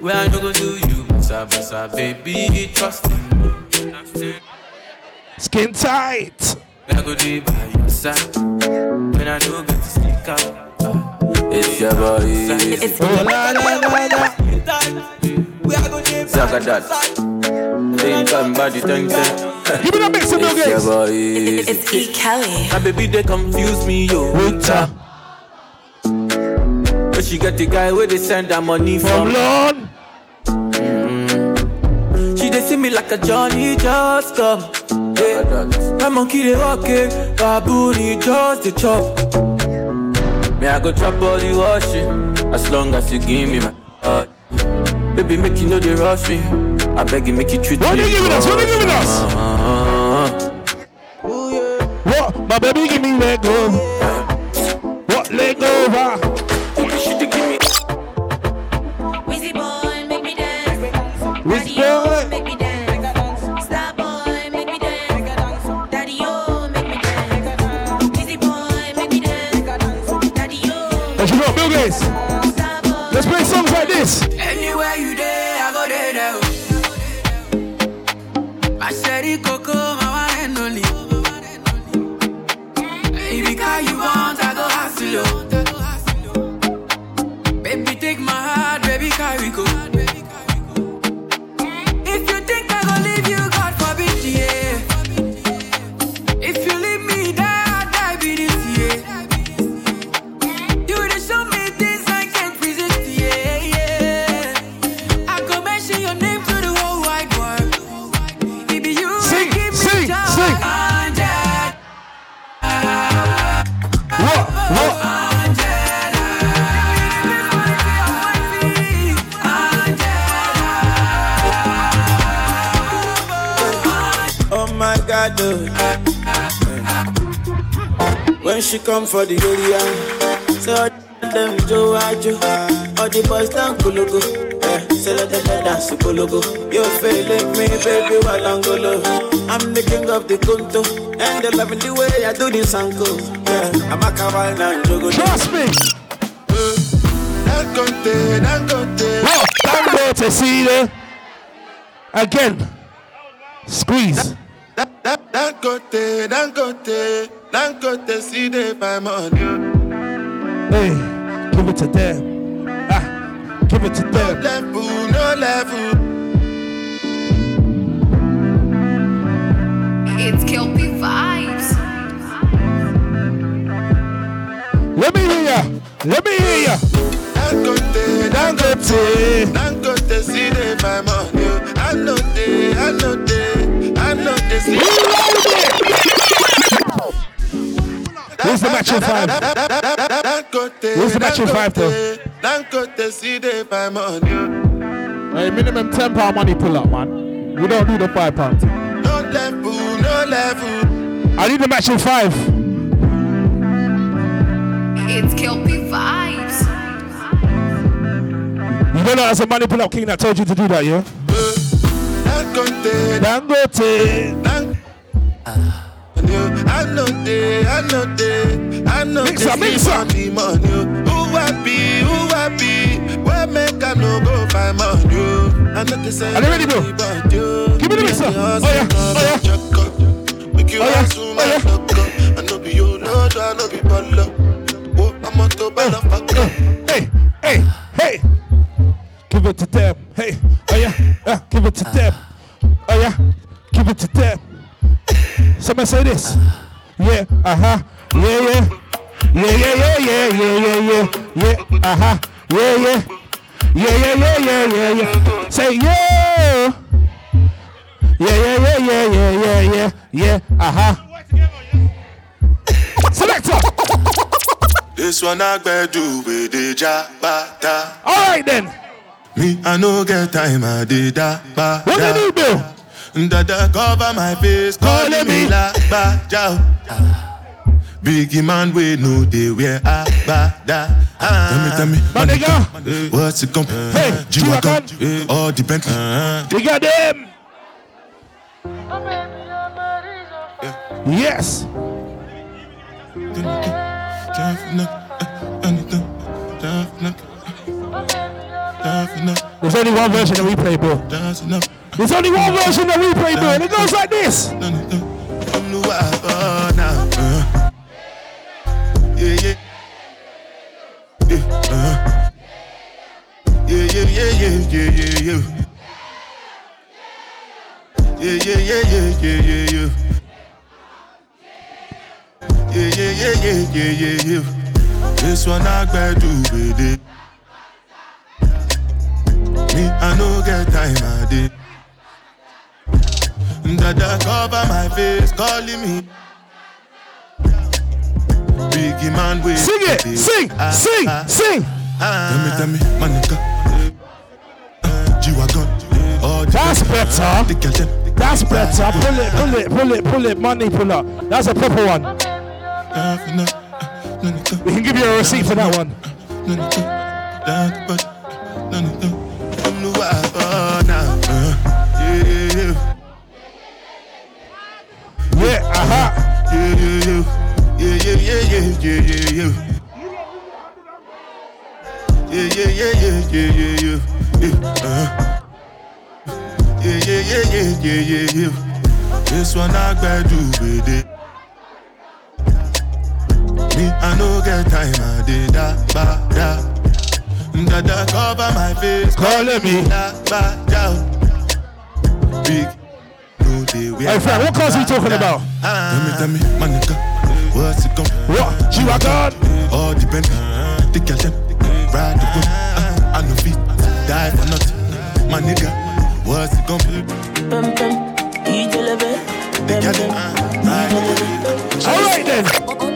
Where I go to you. Basa, basa, baby, trust me. Skin tight. I go deep by your side. When I do get to sneak out. Uh, it's your boy. It's Oh, la, la, la, la. Zagadat. Same time body ten ten. Give me the mix of Bill It's your Gates. boy. It's E. Kelly. My baby they confuse me yo. Winter. But she get the guy where they send her money From from. Lord. She they see me like a Johnny just come. Yeah. My monkey they walking, baboon he just the chop. Me I go chop all the washing, as long as you give me my heart. Baby make you know they rush me. I beg you make you treat What me. they giving us? What they giving us? What? My baby give me leg over. What leg over? Do this uncle. Yeah, I'm a Kawana and Jogo. Trust me. Dangote, Dangote. What? Dangote, see there. Again. Squeeze. Dangote, Dangote, Dangote, see they buy money. Hey, give it to them. Ah, give it to them. Level, no level. It's Kelpie Let me hear ya. Let me hear ya. Dangote, Dangote, Dangote, see they buy money. I know they, I know they, I know they see. Where's the match in five? Where's the match in five, though? Dangote, see they buy money. Hey, minimum ten pound money pull up, man. We don't do the five pound. No level, no level. I need the match in five. It's Kelpie Vibes. You know that as a money pull up king that told you to do that, yeah? Dangote, Dangote. Dang- I know they, I know they, I know Mix they up, mix up. on money. Who happy, who happy? Where make I no go find money? I know they say Are they ready, bro? Give me the mix up. Oh, yeah, oh, yeah. Make you Oh, yeah, oh, yeah. I know be your lord, I know be baller. Oh, the fuck. Hey, hey, hey. Give it to them. Hey, oh yeah, uh, give it to them. Oh yeah, give it to them. Somebody say this. Yeah, uh huh. Yeah, yeah. Yeah, yeah, yeah, yeah, yeah, yeah, yeah. Yeah, uh huh. Yeah, yeah. Yeah, yeah, yeah, yeah, yeah, yeah. Say yeah. Yeah, yeah, yeah, yeah, yeah, yeah, yeah, yeah. Uh huh. Selector. This one I better do with the jabata. All right then. Me, I no get time, I did that. Ba, What da. they do? Dada cover my face, calling me la ba jow. Biggie man, we know they wear a ba da. Tell me, tell me, nigga. what's it come? Hey, G-Wagon, all the Bentley. You got them. Yes. There's only one version that we play, bro. There's only one version that we play, bro, and it goes like this. Yeah, yeah, yeah, yeah, yeah, yeah. Yeah, yeah, yeah, yeah. Yeah. This one I better do with it. Me, I no get time, I did. Dada cover my face, calling me. Biggie man, wait. Sing it, sing, ah, sing, ah, sing. Ah. Tell me, tell me, my nigga. G-Wagon. Oh, That's better. That's better. Pull it, pull it, pull it, pull it. Money pull up. That's a proper one. We can give you a receipt for that one. Yeah, uh-huh. This one I with it. Me, I no get time, I did that, ba, da. Dada cover my face, calling me. Da, ba, da. Big, no day. we Hey, Fred, what cars are we talking about? Tell me, tell me, my nigga, what's it gon' What? G-Wagon? All depend. The girl them ride the whip. Uh, I no fit die for nothing. My nigga, what's it gon' be? Pum pum, ijelebe. The girl them ride the whip. All right then.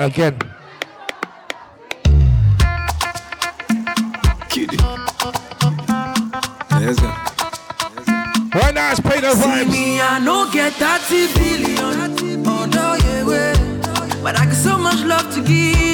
Again. Right now it's pay the See vibes. me, I no get 30 billion. Oh no, yeah, way. But I got so much love to give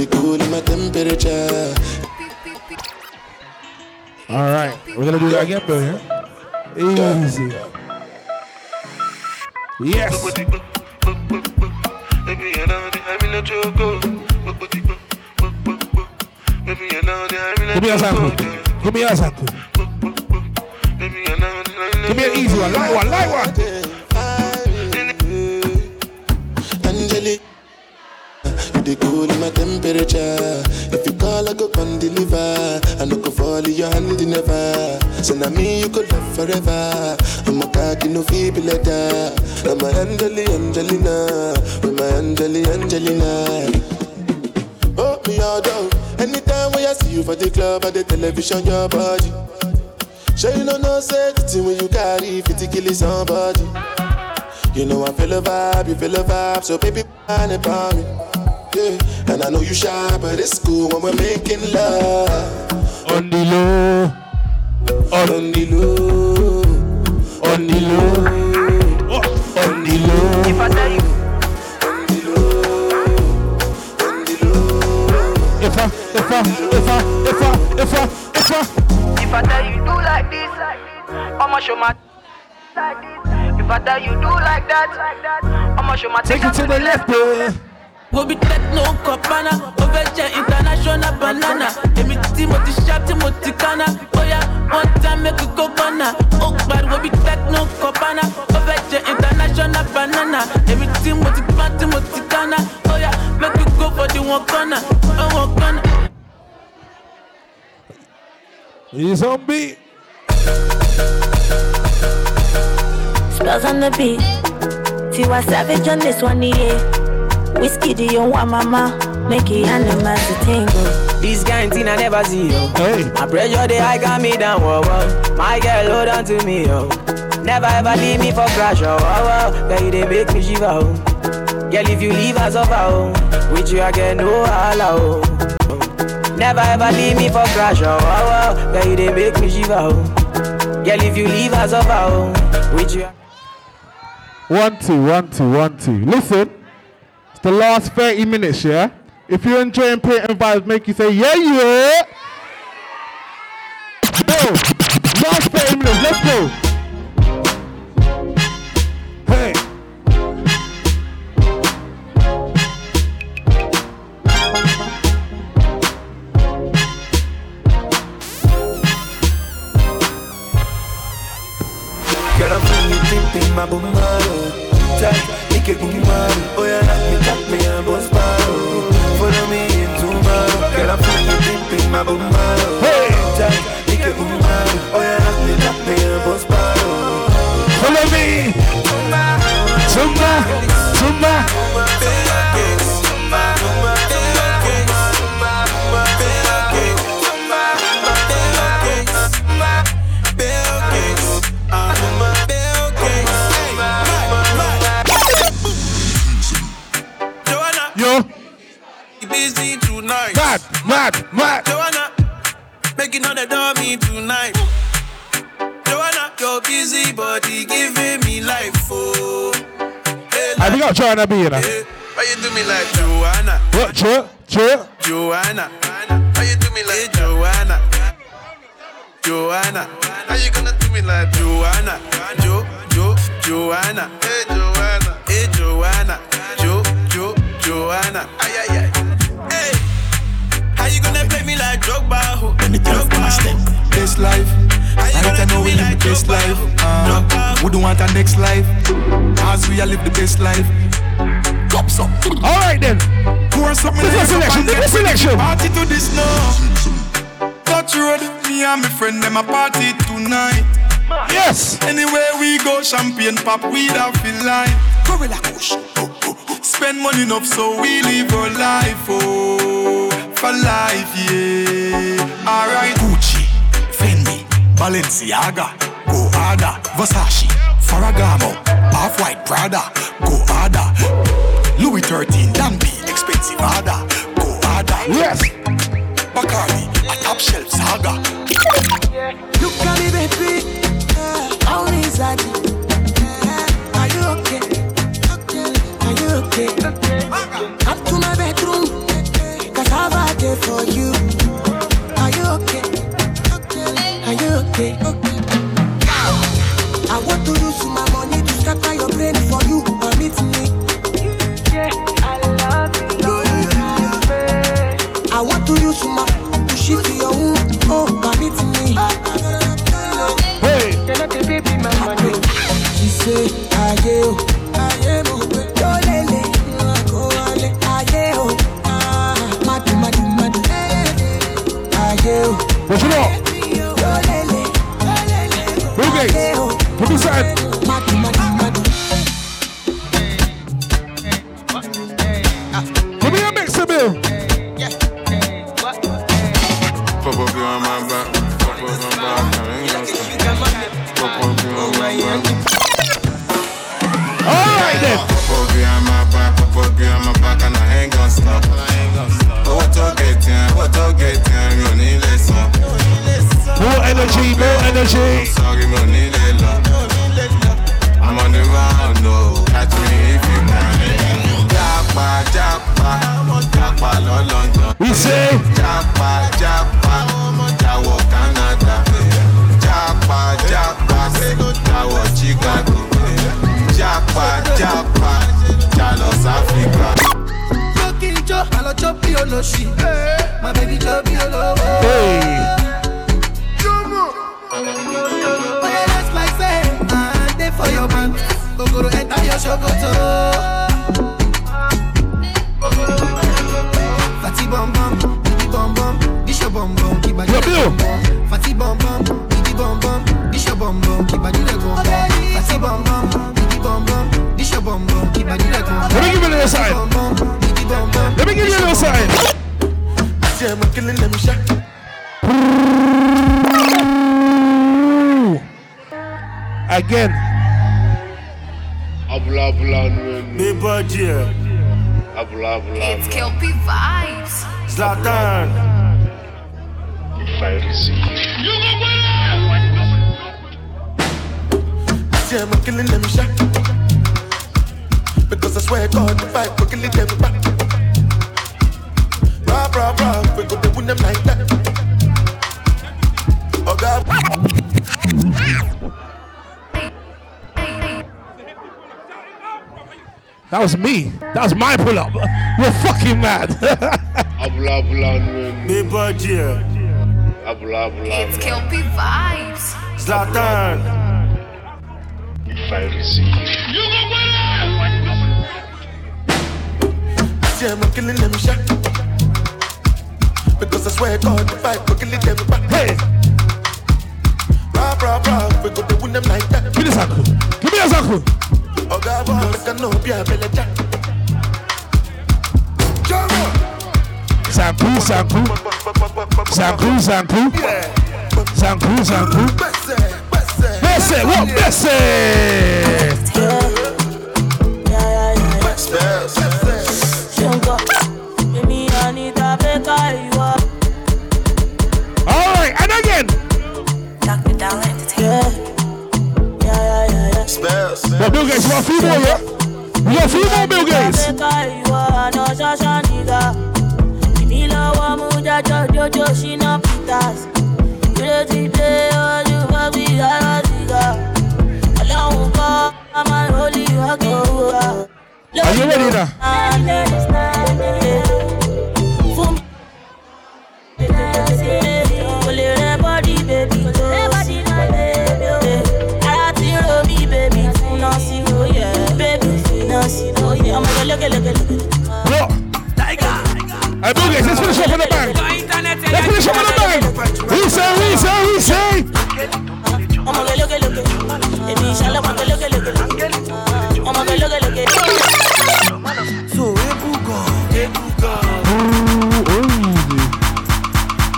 My temperature. All right, we're gonna do that again, Bill. Yeah? Easy. Yes. Give me a sample. Give me a sample. Give me an easy one, light one, light one. They cool my temperature. If you call, I go come deliver. I no go fall in your hand never. So now me you could love forever. I'm a cocky no feeble letter. I'm a Angeli Angelina, with my Angeli Angelina. Oh me all down. Anytime when I see you for the club or the television, your body. Sure you know no thing when you carry 50 kill somebody. You know I feel a vibe, you feel a vibe, so baby, find it for me. Yeah, and I know you shy, but it's cool when we're making love. On the low, on the low, on the low, on the low. If I tell you. If I, if I, if I, if I, if I, if I. If I tell you do like this, I'ma show my like this. If I tell you do like that, I'ma show my Take it to the left, boy. Wo bi techno kọ̀pánà, ó fẹ́ jẹ international banana. Èmi tí mo ti ṣá tí mo ti kánná. Bóyá one time make we go bọ́nà. Ó pariwo bí techno kọ̀pánà, ó fẹ́ jẹ international banana. Èmi tí mo ti pán tí mo ti kánná. Bóyá make we go for the one corner, oh one corner. He's on beat. Spells on the beat. Tiwa Savage on this one, yeah. Whiskey, do you want mama? Make it animals to tingle. This kind thing I never see, yo. Hey. My pressure, they high got me down, whoa, whoa. My girl, hold on to me, yo. Never ever leave me for crash, oh, oh, oh. Girl, you they make me shiver, oh. Girl, if you leave us over, oh. With you, I get no holla, oh. Never ever leave me for crash, oh, oh, oh. Girl, you they make me shiver, oh. Girl, if you leave us over, oh. With you, One, two, one, two, one, two. Listen, it's the last 30 minutes, yeah? If you're enjoying Paint n Vibes, make you say, yeah, yeah. Go. Last 30 minutes, let's go. Life. I to know we live the best life. Uh, we don't want our next life. As we are live the best life. Cups up. All right then. Pour something This is selection, this is selection. Party to this now. Touch road, me and my friend them a party tonight. Yes. Anywhere we go, champagne pop, we don't feel like. Gorilla Kush. Spend money enough so we live our life, oh, for life, yeah. Alright. Gucci, Fendi, Balenciaga, go harder. Versace, Ferragamo, Off-White Prada, go harder. Louis 13, Danby, expensive harder, go harder. Yes. Bacardi, a top shelf saga. Look at me, baby. How is that? Are you okay? Are you okay? Up to my bedroom. Cause I've a day for you. Are you okay? Okay? I want to use my money to scatter your brain for you. Permit me. Yeah, I love you. I want to use my to shift your womb. Oh, permit me. Hey. She say, aye o, aye mo pe yo lele, ko wale, aye o, ah, madu madu madu, eh, eh, eh, aye o. What you know? Yo lele, Gates? Put this side. madu. Come here, mix bill. Pop up you on my back, my back, you my back. You my back, and I ain't gonna stop. Ní. More energy, more energy. Sorry, mi boy, make I know be a belly. Sanku, Sanku. Sanku, Sanku. Sanku, Sanku. Bessie, what Bessie? All right, and again. Dr. Dollar Entertainment. Well, Bill Gates, you want a yeah? You got a few more, Bill Gates. Are you ready now? Look. Hey, Bill Gates, let's finish off on the bang. Let's finish off on the bang. We say, we say, we say. So ebugo, ebugo.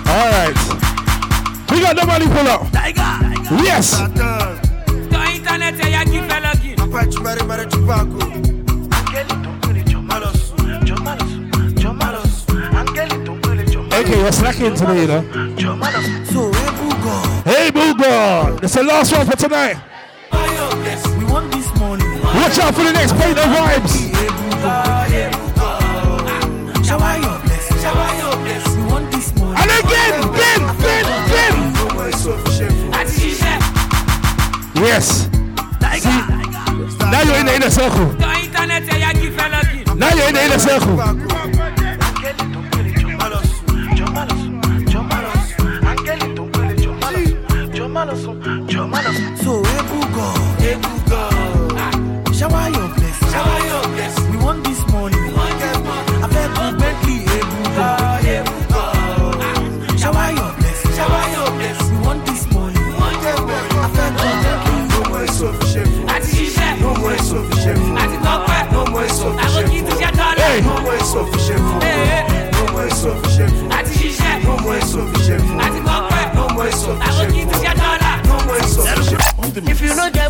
All right. We got the money pull up. Yes. Apache Mary Mary Chupaco. Oh. Okay, you're slacking today, you know. Hey, Boogon. It's the last one for tonight. Watch out for the next plate of vibes. And again, again, again, again. Yes. See, now you're in the inner circle. Now you're in the inner circle.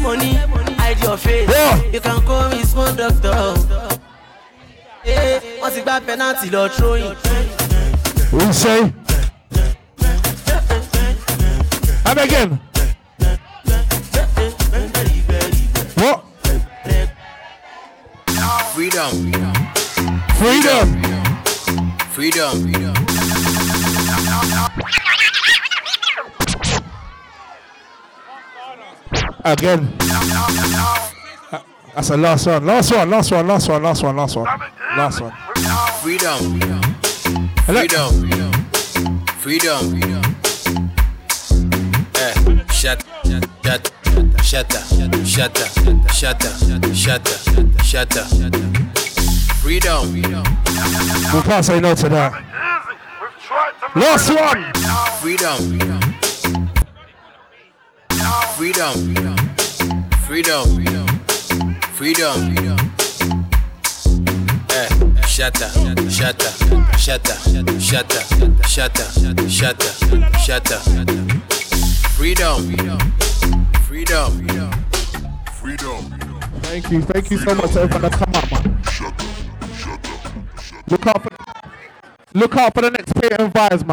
Money, hide your face. Yeah. You can call me small doctor. Hey, wọ́n ti gba penalty lọ throwing. We say. And again. What? Freedom. Freedom. Freedom. Again. That's the last one. Last one. Last one. Last one. Last one. Last one. Last one. Freedom. Freedom. Freedom. Eh, shut, shut, shut up, shut up, shut up, shut up, shut up. Freedom. We can't say no to that. Last one. Freedom. Freedom. Freedom. Freedom. Eh, up, shut up, shut up, shut up. Freedom. Freedom. Freedom. Thank you, thank you so much everyone come up, man. Look out for, look out for the next Paint n Vibes, man.